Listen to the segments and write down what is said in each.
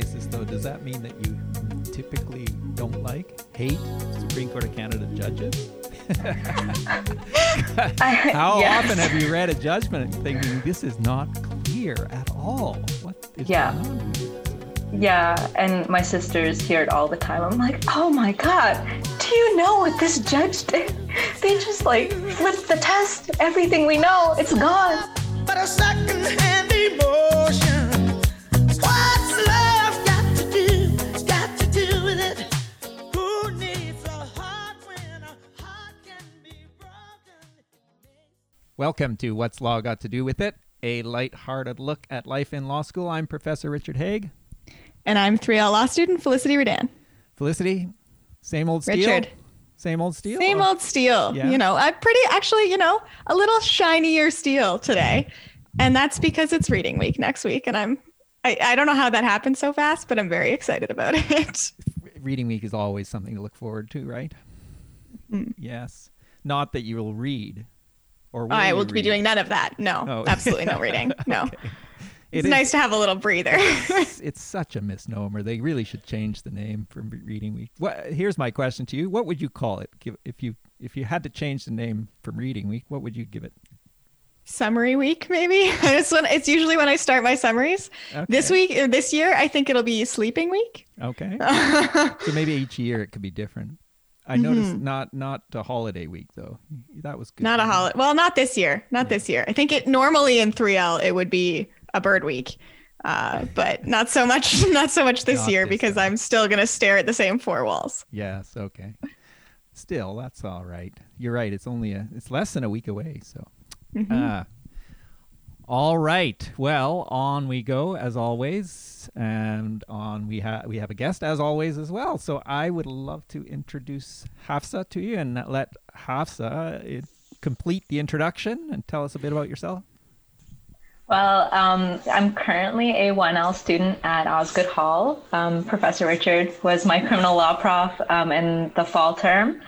basis, though, does that mean that you typically don't like, hate Supreme Court of Canada judges? How yes. often have you read a judgment thinking this is not clear at all? What is Yeah. going on here? Yeah, and my sisters hear it all the time. I'm like, oh my god, do you know what this judge did? They just like flipped the test. Everything we know, it's gone. Welcome to What's Law Got to Do with It, a light-hearted look at life in law school. I'm Professor Richard Haigh. And I'm 3L law student Felicity Redan. Felicity, same old steel. Richard. Same old steel. Same old steel. Yeah. You know, I pretty actually, you know, a little shinier steel today. And that's because it's reading week next week. And I'm I, I don't know how that happened so fast, but I'm very excited about it. reading week is always something to look forward to, right? Mm. Yes. Not that you will read, or I will be doing none of that. No, Oh. absolutely no reading. No. Okay. It's It is- nice to have a little breather. it's, it's such a misnomer. They really should change the name from Reading Week. What? Here's my question to you: What would you call it if you if you had to change the name from Reading Week? What would you give it? Summary week, maybe. it's when it's usually when I start my summaries. This week this year, I think it'll be sleeping week. Okay. so maybe each year it could be different. I noticed Mm-hmm. not not a holiday week though. That was good. Not a holiday. Well, not this year. Not this year. I think it normally in 3L it would be a bird week. Uh, but not so much not so much this Not year this because time. I'm still going to stare at the same four walls. Yes. Okay. Still, that's all right. You're right. It's only a. It's less than a week away. So. Ah. All right. Well, on we go as always, and on we have we have a guest as always as well. So I would love to introduce Hafsa to you and let Hafsa uh, complete the introduction and tell us a bit about yourself. Well, um, I'm currently a 1L student at Osgoode Hall. Um, Professor Richard was my criminal law prof um, in the fall term.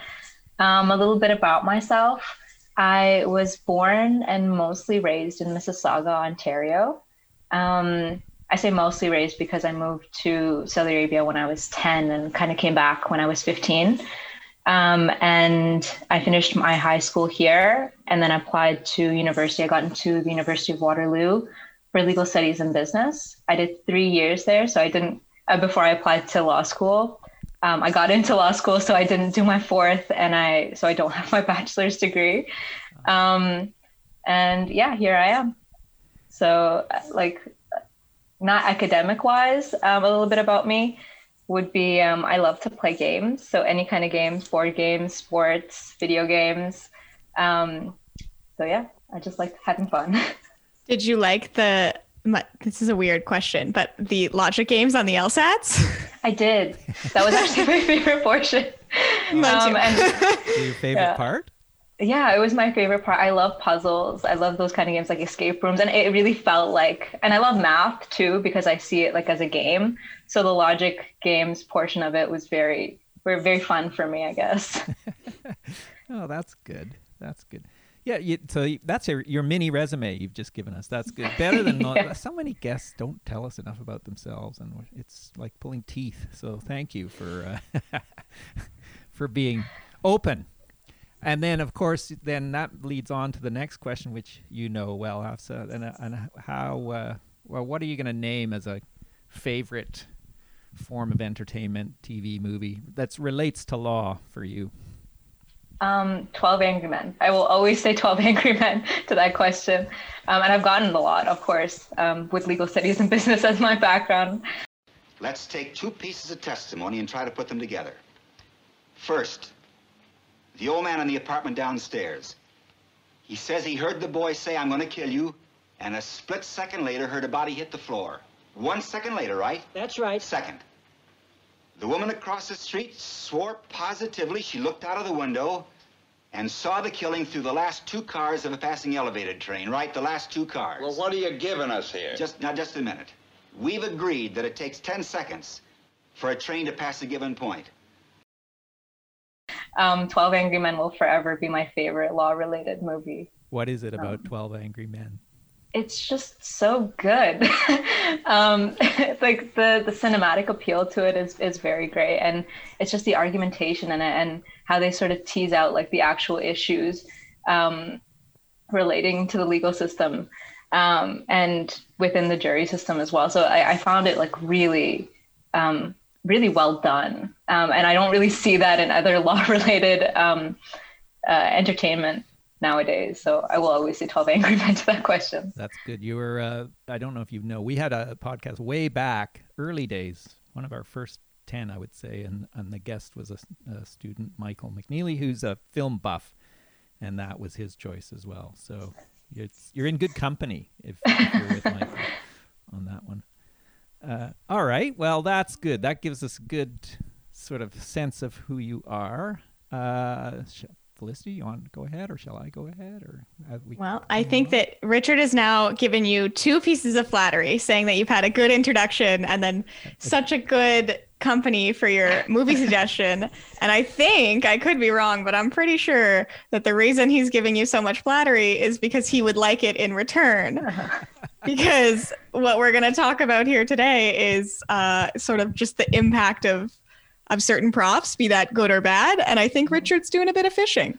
Um, a little bit about myself. I was born and mostly raised in Mississauga, Ontario. Um, I say mostly raised because I moved to Saudi Arabia when I was 10 and kind of came back when I was 15. Um, and I finished my high school here and then applied to university. I got into the University of Waterloo for legal studies and business. I did three years there. So I didn't, uh, before I applied to law school, um, I got into law school, so I didn't do my fourth and I, so I don't have my bachelor's degree. Um, and yeah, here I am. So like, not academic wise, um, a little bit about me would be um, I love to play games. So any kind of games, board games, sports, video games. Um, so yeah, I just like having fun. Did you like the my, this is a weird question, but the logic games on the LSATs? I did. That was actually my favorite portion. Mine too. Um, and Your favorite Yeah. part? yeah, it was my favorite part. I love puzzles. I love those kind of games like escape rooms. And it really felt like, and I love math too, because I see it like as a game. So the logic games portion of it was very, very, very fun for me, I guess. Oh, that's good. That's good. Yeah, you, so that's your, your mini resume you've just given us. That's good. Better than Yeah. so many guests don't tell us enough about themselves, and it's like pulling teeth. So thank you for uh, for being open. And then, of course, then that leads on to the next question, which you know well, Hafsa. And, uh, and how, uh, well, what are you going to name as a favorite form of entertainment, TV, movie that relates to law for you? Um, 12 Angry Men. I will always say 12 Angry Men to that question. Um, and I've gotten a lot, of course, um, with legal studies and business as my background. Let's take two pieces of testimony and try to put them together. First, the old man in the apartment downstairs. He says he heard the boy say, I'm going to kill you, and a split second later heard a body hit the floor. One second later, right? That's right. Second. The woman across the street swore positively she looked out of the window and saw the killing through the last two cars of a passing elevated train, right? The last two cars. Well, what are you giving us here? Just now, just a minute. We've agreed that it takes 10 seconds for a train to pass a given point. Um, 12 Angry Men will forever be my favorite law related movie. What is it about 12 Angry Men? It's just so good. um, like the the cinematic appeal to it is is very great, and it's just the argumentation in it and how they sort of tease out like the actual issues um, relating to the legal system um, and within the jury system as well. So I, I found it like really. Um, really well done um, and i don't really see that in other law related um, uh, entertainment nowadays. So I will always say 12 Angry Men to that question. That's good. You were, uh, I don't know if you know, we had a podcast way back, early days, one of our first 10, I would say, and, and the guest was a, a student, Michael McNeely, who's a film buff, and that was his choice as well. So it's, you're in good company if, if you're with Michael on that one. Uh, all right. Well, that's good. That gives us a good sort of sense of who you are. Uh, Felicity, you want to go ahead, or shall I go ahead? Or uh, we, Well, I think that Richard has now given you two pieces of flattery, saying that you've had a good introduction and then such a good company for your movie suggestion. And I think I could be wrong, but I'm pretty sure that the reason he's giving you so much flattery is because he would like it in return. because what we're going to talk about here today is uh, sort of just the impact of of certain props, be that good or bad. And I think Richard's doing a bit of fishing.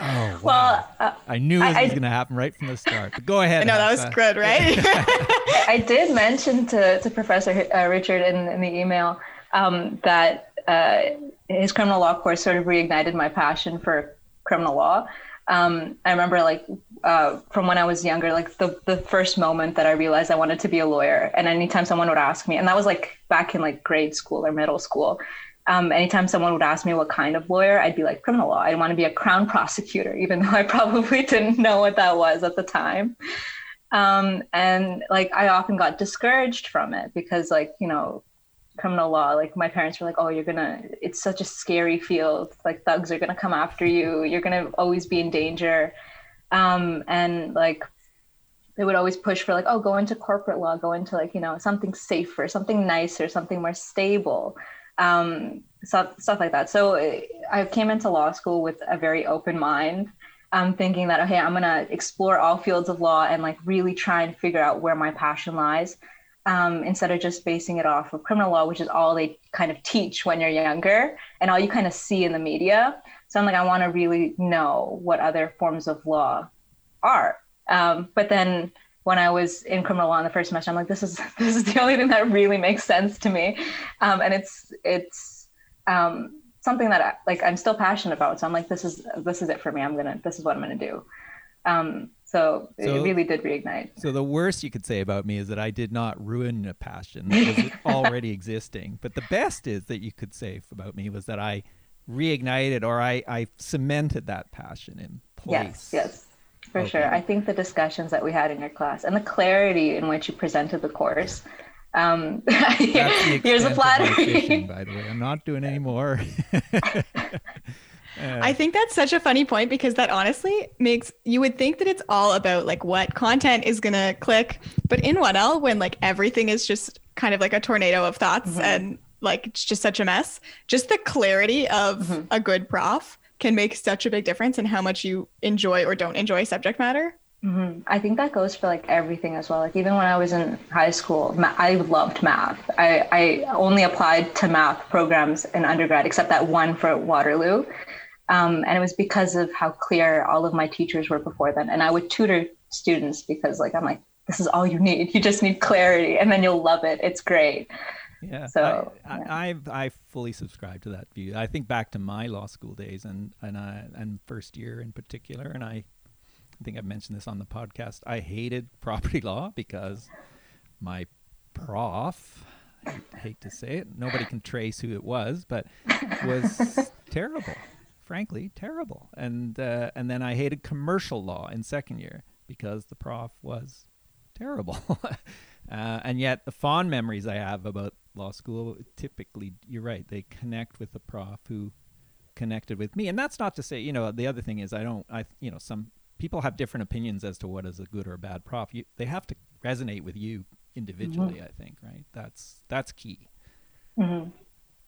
Oh, wow. Well, uh, I knew I- this I- was going to happen right from the start. But go ahead. I know that was Hafsa. good, right? I did mention to, to Professor uh, Richard in, in the email um, that uh, his criminal law course sort of reignited my passion for criminal law. Um, I remember like uh, from when I was younger, like the, the first moment that I realized I wanted to be a lawyer. And anytime someone would ask me, and that was like back in like grade school or middle school, um, anytime someone would ask me what kind of lawyer, I'd be like criminal law. I want to be a crown prosecutor, even though I probably didn't know what that was at the time. Um, and like I often got discouraged from it because like, you know, criminal law, like my parents were like, oh, you're gonna, it's such a scary field. Like thugs are gonna come after you. You're gonna always be in danger. Um, and like they would always push for like, oh, go into corporate law, go into like, you know, something safer, something nicer, something more stable, um, stuff, stuff like that. So I came into law school with a very open mind, um, thinking that, okay, I'm going to explore all fields of law and like really try and figure out where my passion lies. Um, instead of just basing it off of criminal law, which is all they kind of teach when you're younger and all you kind of see in the media. So I'm like, I want to really know what other forms of law are. Um, but then when I was in criminal law in the first semester, I'm like, this is this is the only thing that really makes sense to me, um, and it's it's um, something that I, like I'm still passionate about. So I'm like, this is this is it for me. I'm gonna this is what I'm gonna do. So, So- it really did reignite. So the worst you could say about me is that I did not ruin a passion that was already existing. But the best is that you could say about me was that I reignited or I, I cemented that passion in place. Yes, yes, for Okay. sure. I think the discussions that we had in your class and the clarity in which you presented the course. Um, here's a of fishing, flattery. by the way. I'm not doing any more. I think that's such a funny point because that honestly makes you would think that it's all about like what content is gonna click, but in 1L when like everything is just kind of like a tornado of thoughts Mm-hmm. and like it's just such a mess, just the clarity of Mm-hmm. a good prof can make such a big difference in how much you enjoy or don't enjoy subject matter. Mhm. I think that goes for like everything as well. Like even when I was in high school, ma- I loved math. I, I only applied to math programs in undergrad, except that one for Waterloo. Um, and it was because of how clear all of my teachers were before then. And I would tutor students because like I'm like, this is all you need. You just need clarity, and then you'll love it. It's great. Yeah, So, I, yeah. I, I, I fully subscribe to that view. I think back to my law school days and and I, and first year in particular, and I, I think I've mentioned this on the podcast. I hated property law because my prof, I hate to say it, nobody can trace who it was, but was terrible, frankly terrible. And uh, and then I hated commercial law in second year because the prof was terrible. uh, and yet, the fond memories I have about law school typically, you're right, they connect with the prof who connected with me. And that's not to say, you know, the other thing is, I don't, I, you know, some people have different opinions as to what is a good or a bad prof. You, they have to resonate with you individually, I think, right? That's that's key. Mhm.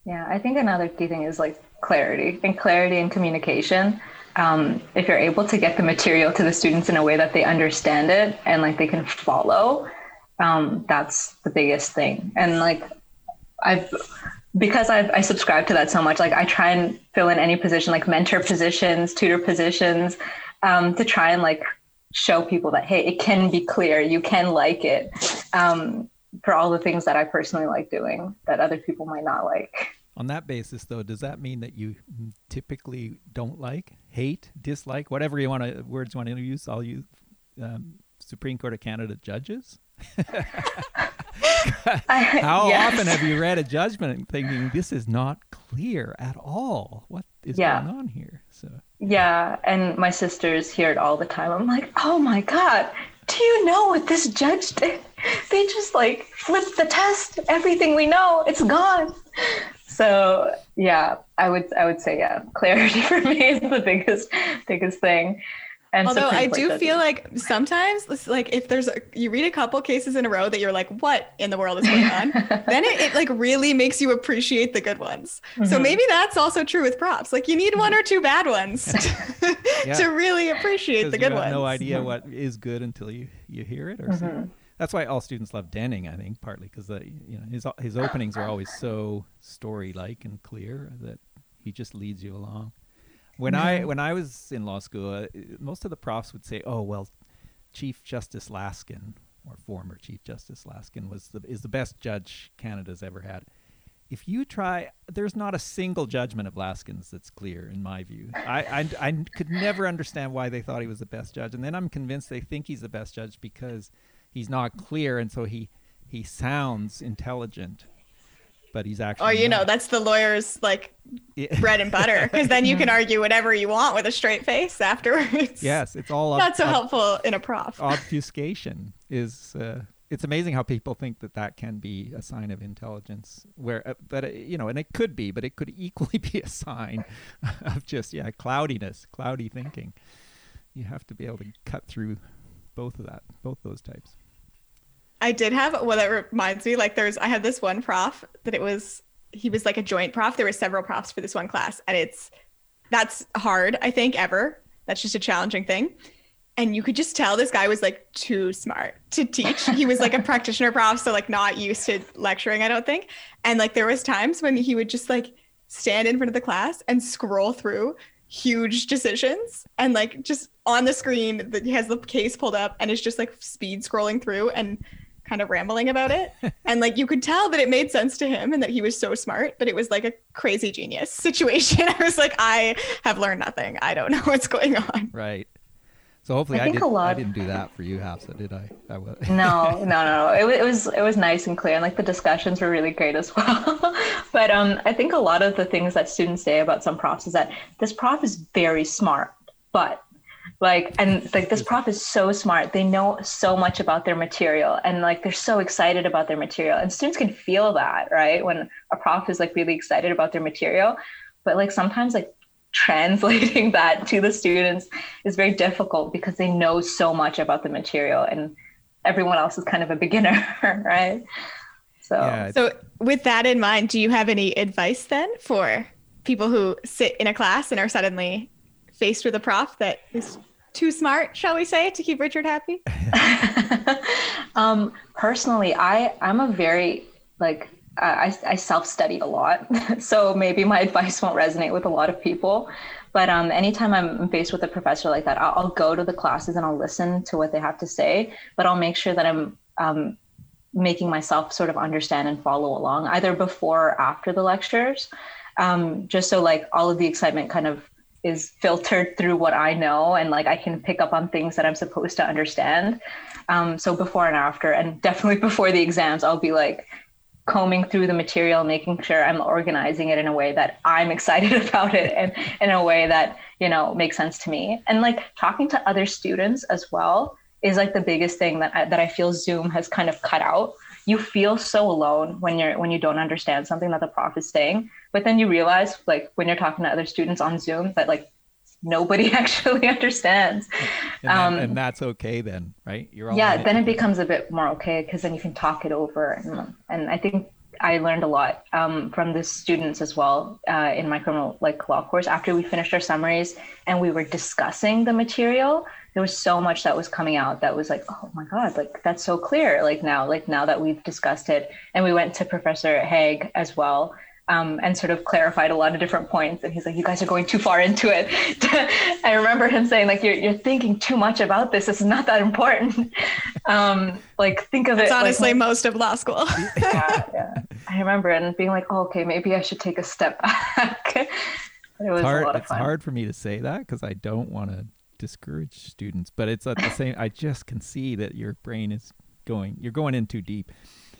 Yeah, I think another key thing is like clarity and clarity and communication. Um, if you're able to get the material to the students in a way that they understand it and like they can follow, um, that's the biggest thing. And like I've because I've, I subscribe to that so much, like I try and fill in any position, like mentor positions, tutor positions, um, to try and like show people that hey, it can be clear, you can like it, um, for all the things that I personally like doing that other people might not like. On that basis, though, does that mean that you typically don't like, hate, dislike, whatever you want to words you want to use? I'll use um, Supreme Court of Canada judges. How yes. often have you read a judgment and thinking this is not clear at all? What is Yeah. going on here? So Yeah, and my sisters hear it all the time. I'm like, oh my god, do you know what this judge did? They just like flipped the test. Everything we know, it's gone. So yeah, I would I would say yeah, clarity for me is the biggest biggest thing. And Although I Court do judges. feel like sometimes, like if there's a, you read a couple cases in a row that you're like, what in the world is going on? then it, it like really makes you appreciate the good ones. So Mhm. maybe that's also true with props. Like you need one or two bad ones to, Yeah. to really appreciate the you good have ones. no idea what is good until you you hear it or see it. Mhm. That's why all students love Denning, I think, partly because you know his his openings are always so story like and clear that he just leads you along. When I when I was in law school, uh, most of the profs would say, "Oh well, Chief Justice Laskin or former Chief Justice Laskin was the is the best judge Canada's ever had." If you try, there's not a single judgment of Laskin's that's clear, in my view. I, I, I could never understand why they thought he was the best judge, and then I'm convinced they think he's the best judge because he's not clear, and so he he sounds intelligent, but he's actually. Oh, you know, that's the lawyer's like Yeah. bread and butter because then you can argue whatever you want with a straight face afterwards. yes, it's all ob- Not so ob- helpful in a prof. obfuscation is uh, it's amazing how people think that that can be a sign of intelligence where uh, but uh, you know and it could be but it could equally be a sign of just yeah cloudiness cloudy thinking you have to be able to cut through both of that both those types I did have well that reminds me like there's I had this one prof that it was he was like a joint prof. There were several profs for this one class and it's that's hard, I think, ever. That's just a challenging thing. And you could just tell this guy was like too smart to teach. He was like a practitioner prof, so like not used to lecturing, I don't think. And like there was times when he would just like stand in front of the class and scroll through huge decisions and like just on the screen that he has the case pulled up and is just like speed scrolling through and kind of rambling about it. And like you could tell that it made sense to him and that he was so smart but it was like a crazy genius situation. I was like i have learned nothing. I don't know what's going on. Right. So hopefully I i, think did, a I lot- didn't do that for you Hafsa, did i? I was no, no, no. It, it was it was nice and clear, and like the discussions were really great as well. but um, I think a lot of the things that students say about some profs is that this prof is very smart, but like and like this prof is so smart. They know so much about their material, and like they're so excited about their material, and students can feel that, right? When a prof is like really excited about their material, but like sometimes like translating that to the students is very difficult because they know so much about the material and everyone else is kind of a beginner, right? So yeah so with that in mind do you have any advice then for people who sit in a class and are suddenly faced with a prof that is too smart shall we say to keep richard happy um, personally, I I'm a very like I, I self-study a lot, so maybe my advice won't resonate with a lot of people. But um, anytime I'm faced with a professor like that, I'll, I'll go to the classes and I'll listen to what they have to say. But I'll make sure that I'm um, making myself sort of understand and follow along, either before or after the lectures, um, just so like all of the excitement kind of is filtered through what I know and like I can pick up on things that I'm supposed to understand. Um, so before and after, and definitely before the exams, I'll be like combing through the material, making sure I'm organizing it in a way that I'm excited about it and in a way that, you know, makes sense to me. And like talking to other students as well is like the biggest thing that I, that I feel Zoom has kind of cut out. You feel so alone when you're when you don't understand something that the prof is saying, but then you realize like when you're talking to other students on Zoom that like nobody actually understands. and, um, and that's okay then right you're all yeah then it becomes a bit more okay because then you can talk it over and, and i think I learned a lot um, from the students as well uh, in my criminal like law course. After we finished our summaries and we were discussing the material, there was so much that was coming out that was like, oh my god, like that's so clear. Like now, like now that we've discussed it, and we went to Professor Haigh as well. Um, and sort of clarified a lot of different points. And he's like, "You guys are going too far into it." I remember him saying, "Like you're you're thinking too much about this. This is not that important. Um, like think of It's it." like, honestly most of law school. yeah, yeah. I remember and being like, oh, okay, maybe I should take a step back. it was It's hard. a lot of It's fun. hard for me to say that because I don't want to discourage students, but it's at the same. I just can see that your brain is going. You're going in too deep.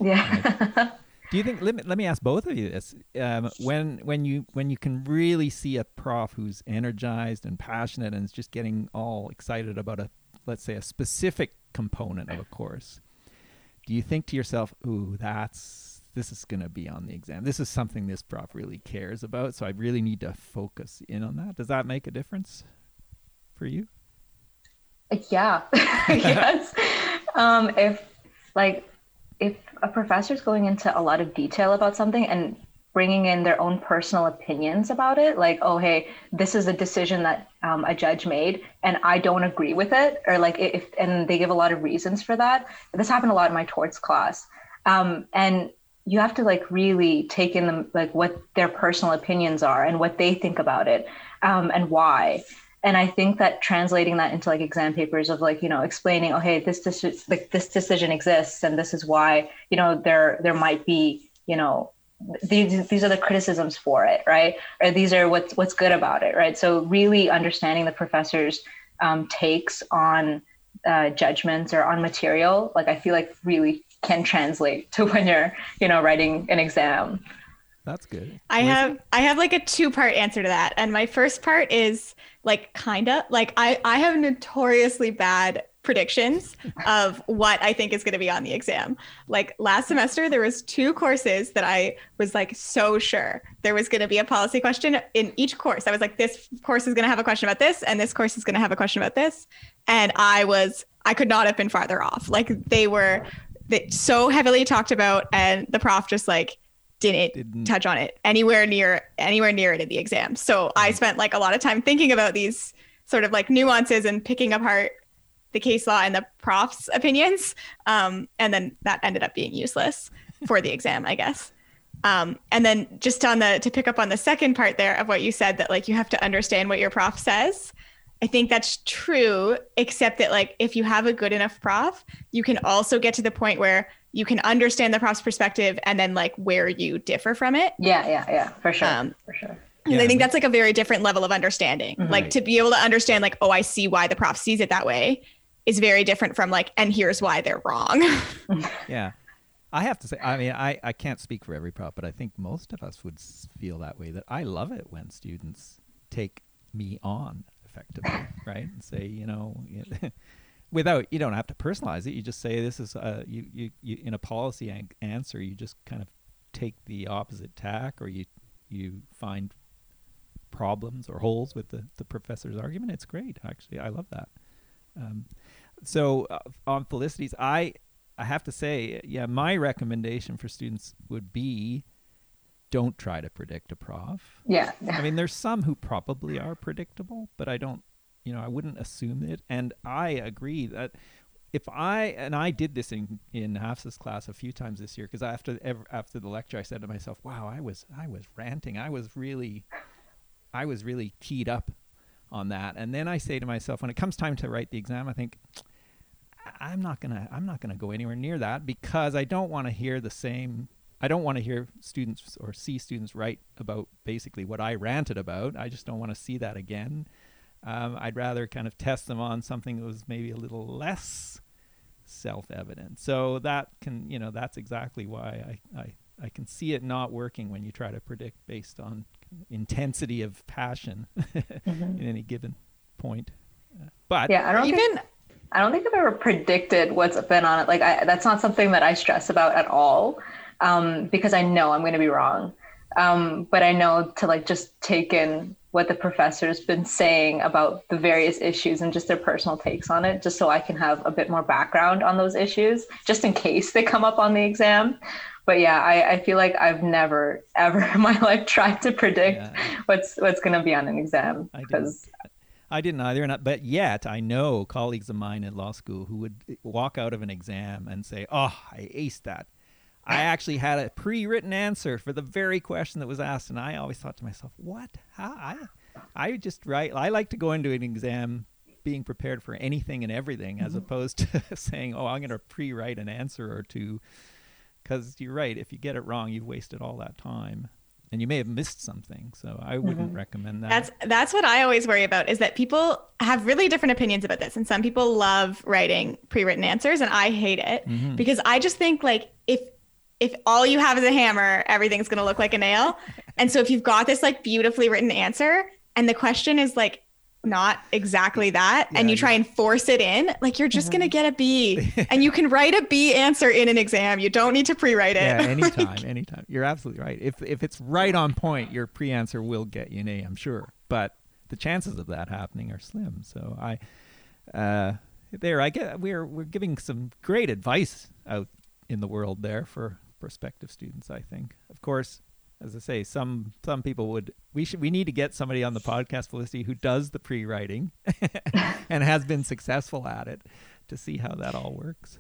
Yeah. Do you think? Let me, let me ask both of you this: um, when when you when you can really see a prof who's energized and passionate and is just getting all excited about a let's say a specific component of a course, do you think to yourself, "Ooh, that's this is going to be on the exam. This is something this prof really cares about, so I really need to focus in on that." Does that make a difference for you? yeah. yes. Um, if like if a professor is going into a lot of detail about something and bringing in their own personal opinions about it, like, oh, hey, this is a decision that um, a judge made, and I don't agree with it, or like if and they give a lot of reasons for that. This happened a lot in my torts class, um, and you have to like really take in them like what their personal opinions are and what they think about it um, and why and i think that translating that into like exam papers of like you know explaining oh hey this decision like this decision exists and this is why you know there there might be you know these these are the criticisms for it right or these are what's what's good about it right so really understanding the professor's um, takes on uh, judgments or on material like i feel like really can translate to when you're you know writing an exam That's good. I Liz? have I have like a two part answer to that. And my first part is like kinda like I I have notoriously bad predictions of what I think is going to be on the exam. Like last semester there was two courses that I was like so sure there was going to be a policy question in each course. I was like this course is going to have a question about this and this course is going to have a question about this and I was I could not have been farther off. Like they were so heavily talked about and the prof just like didn't, Didn't- touch on it anywhere near anywhere near it in the exam. So I spent like a lot of time thinking about these sort of like nuances and picking apart the case law and the prof's opinions. Um, and then that ended up being useless for the exam, I guess. Um, and then just on the to pick up on the second part there of what you said that like you have to understand what your prof says. I think that's true, except that like if you have a good enough prof, you can also get to the point where you can understand the prof's perspective and then like where you differ from it. yeah yeah yeah for sure Um, for sure Yeah, I think that's like a very different level of understanding. Like to be able to understand, like, oh, I see why the prof sees it that way is very different from like, and here's why they're wrong. Yeah. I have to say, I mean, I, I can't speak for every prop, but I think most of us would feel that way. That I love it when students take me on effectively, right? And say, you know, without you don't have to personalize it. You just say this is uh, you, you you in a policy an- answer. You just kind of take the opposite tack, or you you find problems or holes with the the professor's argument. It's great, actually. I love that. Um, so uh, on Felicity's, I I have to say, yeah, my recommendation for students would be don't try to predict a prof. yeah I mean, there's some who probably are predictable, but I don't, you know, I wouldn't assume it. And I agree that if I and I did this in in Hafsa's class a few times this year because after ev- after the lecture, I said to myself, "Wow, I was I was ranting. I was really, I was really keyed up on that." And then I say to myself, when it comes time to write the exam, I think. "I- I'm not gonna. I'm not gonna go anywhere near that because I don't want to hear the same. I don't want to hear students or see students write about basically what I ranted about. I just don't want to see that again. Um, I'd rather kind of test them on something that was maybe a little less self-evident. So that can, you know, that's exactly why I, I, I can see it not working when you try to predict based on intensity of passion in any given point. Uh, but yeah i don't think Even I don't think I've ever predicted what's been on it. Like I, that's not something that I stress about at all, um, because I know I'm going to be wrong. Um, but I know to like just take in what the professor's been saying about the various issues and just their personal takes on it, just so I can have a bit more background on those issues, just in case they come up on the exam. But yeah, I, I feel like I've never ever in my life tried to predict Yeah. what's what's going to be on an exam because I didn't either, and I- but yet I know colleagues of mine at law school who would walk out of an exam and say, "Oh, I aced that." I actually had a pre-written answer for the very question that was asked, and I always thought to myself, "What? How? I, I just write. I like to go into an exam being prepared for anything and everything, as opposed to saying, "Oh, I'm going to pre-write an answer or two. Because you're right, if you get it wrong, you've wasted all that time, and you may have missed something. So I wouldn't recommend that. That's that's what I always worry about is that people have really different opinions about this. And some people love writing pre-written answers and I hate it Mm-hmm. because I just think like if if all you have is a hammer, everything's going to look like a nail. and so if you've got this like beautifully written answer and the question is like not exactly that and you try and force it in, like you're just going to get a B. and you can write a B answer in an exam. You don't need to pre-write it. Yeah, anytime, anytime. You're absolutely right. If if it's right on point, your pre-answer will get you an A, I'm sure. But the chances of that happening are slim. So I, uh, there, I get we're we're giving some great advice out in the world there for prospective students. I think, of course. As I say, some some people would we should we need to get somebody on the podcast, Felicity, who does the pre-writing and has been successful at it, to see how that all works.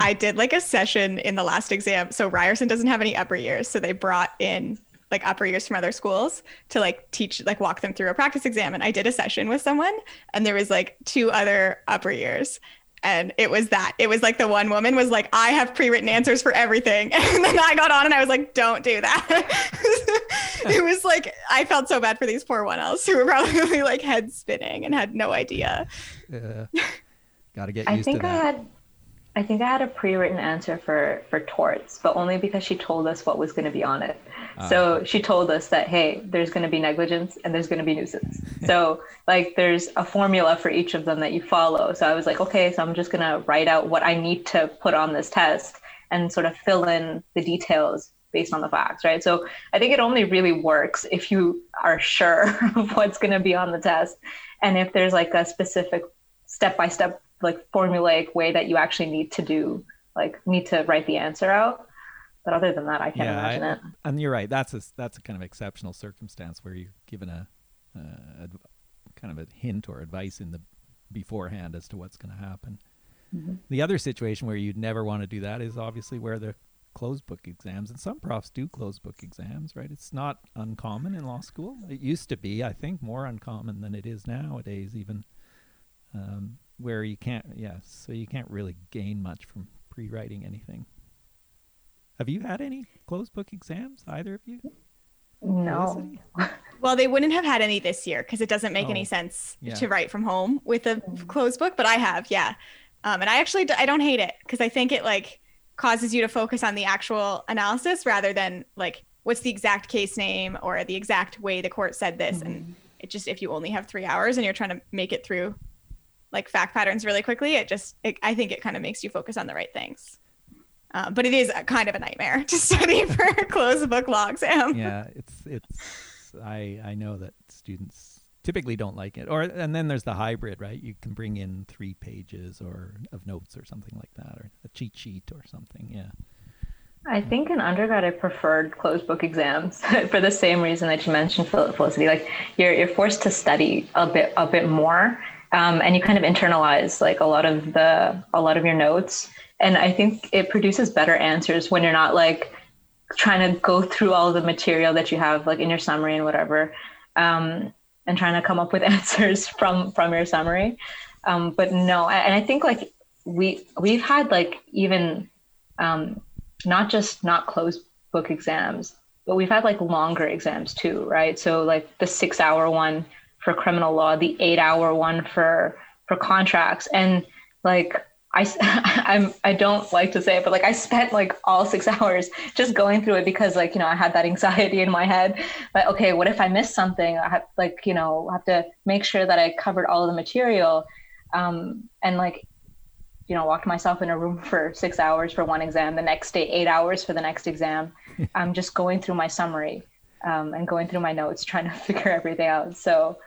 I did like a session in the last exam. So Ryerson doesn't have any upper years, so they brought in like upper years from other schools to like teach, like walk them through a practice exam. And I did a session with someone, and there was like two other upper years. And it was that. It was like the one woman was like, I have pre-written answers for everything. And then I got on and I was like, don't do that. it was like I felt so bad for these poor one else who were probably like head spinning and had no idea. Uh, Got to get I used think to I that. had I think I had a pre-written answer for for torts, but only because she told us what was going to be on it. Ah. So she told us that hey, there's going to be negligence and there's going to be nuisance. so like there's a formula for each of them that you follow. So I was like, okay, so I'm just going to write out what I need to put on this test and sort of fill in the details based on the facts, right? So I think it only really works if you are sure of what's going to be on the test and if there's like a specific step by step like formulaic way that you actually need to do like need to write the answer out but other than that i can't Yeah, imagine I- it and you're right. That's a that's a kind of exceptional circumstance where you're given a uh, adv- kind of a hint or advice in the beforehand as to what's going to happen. Mm-hmm. The other situation where you'd never want to do that is obviously where the closed book exams, and some profs do closed book exams, right? It's not uncommon in law school. It used to be, I think, more uncommon than it is nowadays, even um, where you can't, yeah, so you can't really gain much from pre-writing anything. Have you had any closed book exams, either of you? no Well, they wouldn't have had any this year because it doesn't make Oh, any sense yeah. to write from home with a closed book. But I have, yeah, um, and I actually d- I don't hate it because I think it like causes you to focus on the actual analysis rather than like what's the exact case name or the exact way the court said this. And it just if you only have three hours and you're trying to make it through like fact patterns really quickly, it just it, I think it kind of makes you focus on the right things. Uh, but it is a kind of a nightmare to study for closed book law exam. yeah, it's it's. I I know that students typically don't like it, or and then there's the hybrid, right? You can bring in three pages or of notes or something like that, or a cheat sheet or something. Yeah. i think in undergrad i preferred closed book exams for the same reason that you mentioned Fel- felicity like you're, you're forced to study a bit a bit more um, and you kind of internalize like a lot of the a lot of your notes. And i think it produces better answers when you're not like trying to go through all the material that you have like in your summary and whatever um, and trying to come up with answers from from your summary. Um, but no and i think like we we've had like even um, not just not closed book exams but we've had like longer exams too right? So like the six hour one for criminal law the eight hour one for for contracts and like I, I'm, I don't like to say it, but like I spent like all six hours just going through it because like, you know, I had that anxiety in my head. But okay, what if I missed something? I have like, you know, have to make sure that I covered all of the material. Um, and like, you know, locked myself in a room for six hours for one exam, the next day, eight hours for the next exam. I'm just going through my summary um, and going through my notes trying to figure everything out. So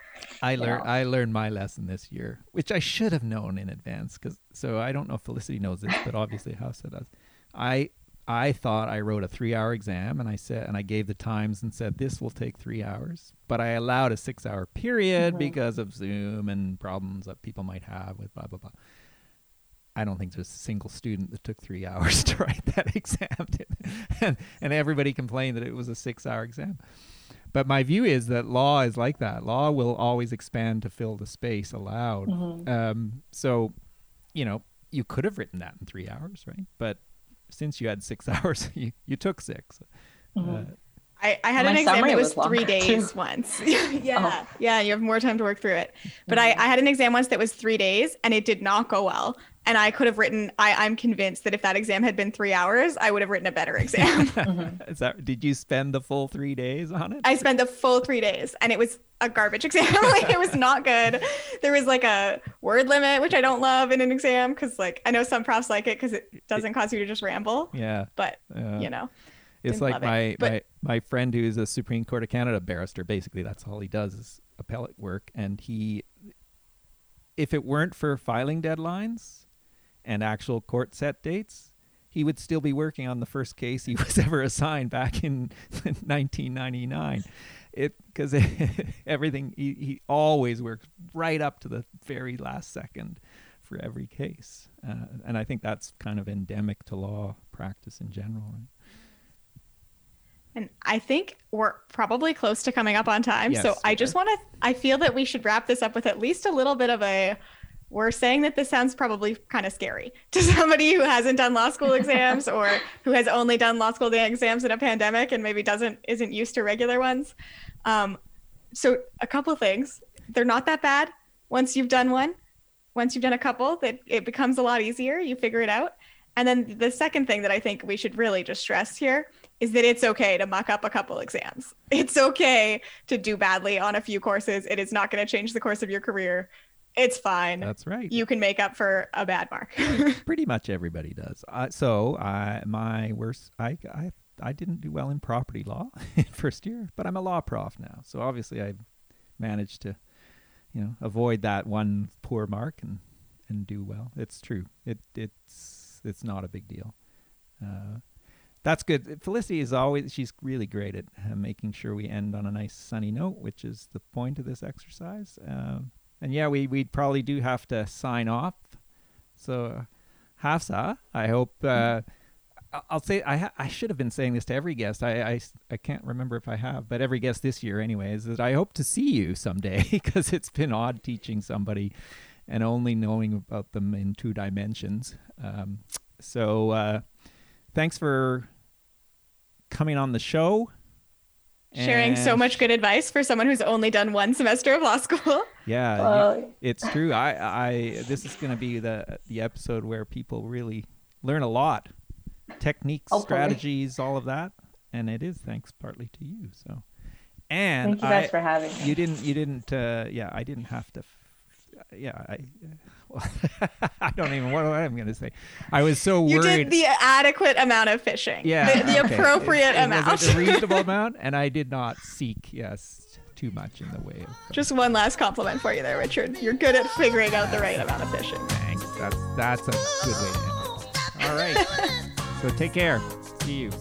I learned. I learned my lesson this year, which I should have known in advance. Cause so I don't know if Felicity knows this, but obviously House does. I I thought I wrote a three hour exam, and I said and I gave the times and said this will take three hours, but I allowed a six hour period mm-hmm. because of Zoom and problems that people might have with blah blah blah. I don't think there's a single student that took three hours to write that exam, and, and everybody complained that it was a six-hour exam. But my view is that law is like that. Law will always expand to fill the space allowed. Um, so, you know, you could have written that in three hours, right? But since you had six hours, you, you took 6 Uh, I, I had My an exam summary that was, was three days too. once. yeah. Oh. Yeah. You have more time to work through it. But I, I had an exam once that was three days and it did not go well. And I could have written, I, I'm convinced that if that exam had been three hours, I would have written a better exam. Mm-hmm. is that? Did you spend the full three days on it? I spent the full three days and it was a garbage exam. like it was not good. There was like a word limit, which I don't love in an exam because like I know some profs like it because it doesn't cause you to just ramble. yeah. But Yeah. you know, It's like love it. my, But- my my friend who's a Supreme Court of Canada barrister. Basically, that's all he does is appellate work, and he, if it weren't for filing deadlines and actual court set dates, he would still be working on the first case he was ever assigned back in 1999. It because everything he, he always works right up to the very last second for every case, uh, and I think that's kind of endemic to law practice in general. Right? And I think we're probably close to coming up on time. so I just want to, I feel that we should wrap this up with at least a little bit of a, we're saying that this sounds probably kind of scary to somebody who hasn't done law school exams or who has only done law school day exams in a pandemic and maybe doesn't, isn't used to regular ones. Um, so a couple things, they're not that bad. Once you've done one, once you've done a couple, that it becomes a lot easier. You figure it out. And then the second thing that I think we should really just stress here is that it's okay to muck up a couple exams. It's okay to do badly on a few courses. It is not going to change the course of your career. It's fine. That's right. You can make up for a bad mark. pretty much everybody does. Uh, so I my worst I I I didn't do well in property law in first year, but I'm a law prof now. So obviously I've managed to you know avoid that one poor mark and and do well. It's true. It it's it's not a big deal. Uh, that's good. Felicity is always she's really great at uh, making sure we end on a nice sunny note, which is the point of this exercise. Um, and yeah, we we probably do have to sign off. So, Hafsa, I hope. Uh, I- I'll say I ha- I should have been saying this to every guest. I, I, I can't remember if I have, but every guest this year, anyways, is that I hope to see you someday because it's been odd teaching somebody and only knowing about them in two dimensions. Um, so, uh, thanks for coming on the show. Sharing so much good advice for someone who's only done one semester of law school. Yeah, you- it's true. I, I, this is going to be the the episode where people really learn a lot, techniques, Hopefully. strategies, all of that, and it is thanks partly to you. So, and Thank you guys I- for having me. you didn't, you didn't, uh, yeah, I didn't have to. F- yeah, I, well, I don't even what, what I'm going to say. I was so worried. You did the adequate amount of fishing. yeah, The, the okay. appropriate It- it amount. was a reasonable amount, and I did not seek yes too much in the way of. Just one last compliment for you there, Richard. You're good at figuring out the right amount of fishing. Thanks. That's that's a good way to end it. All right. So take care. See you.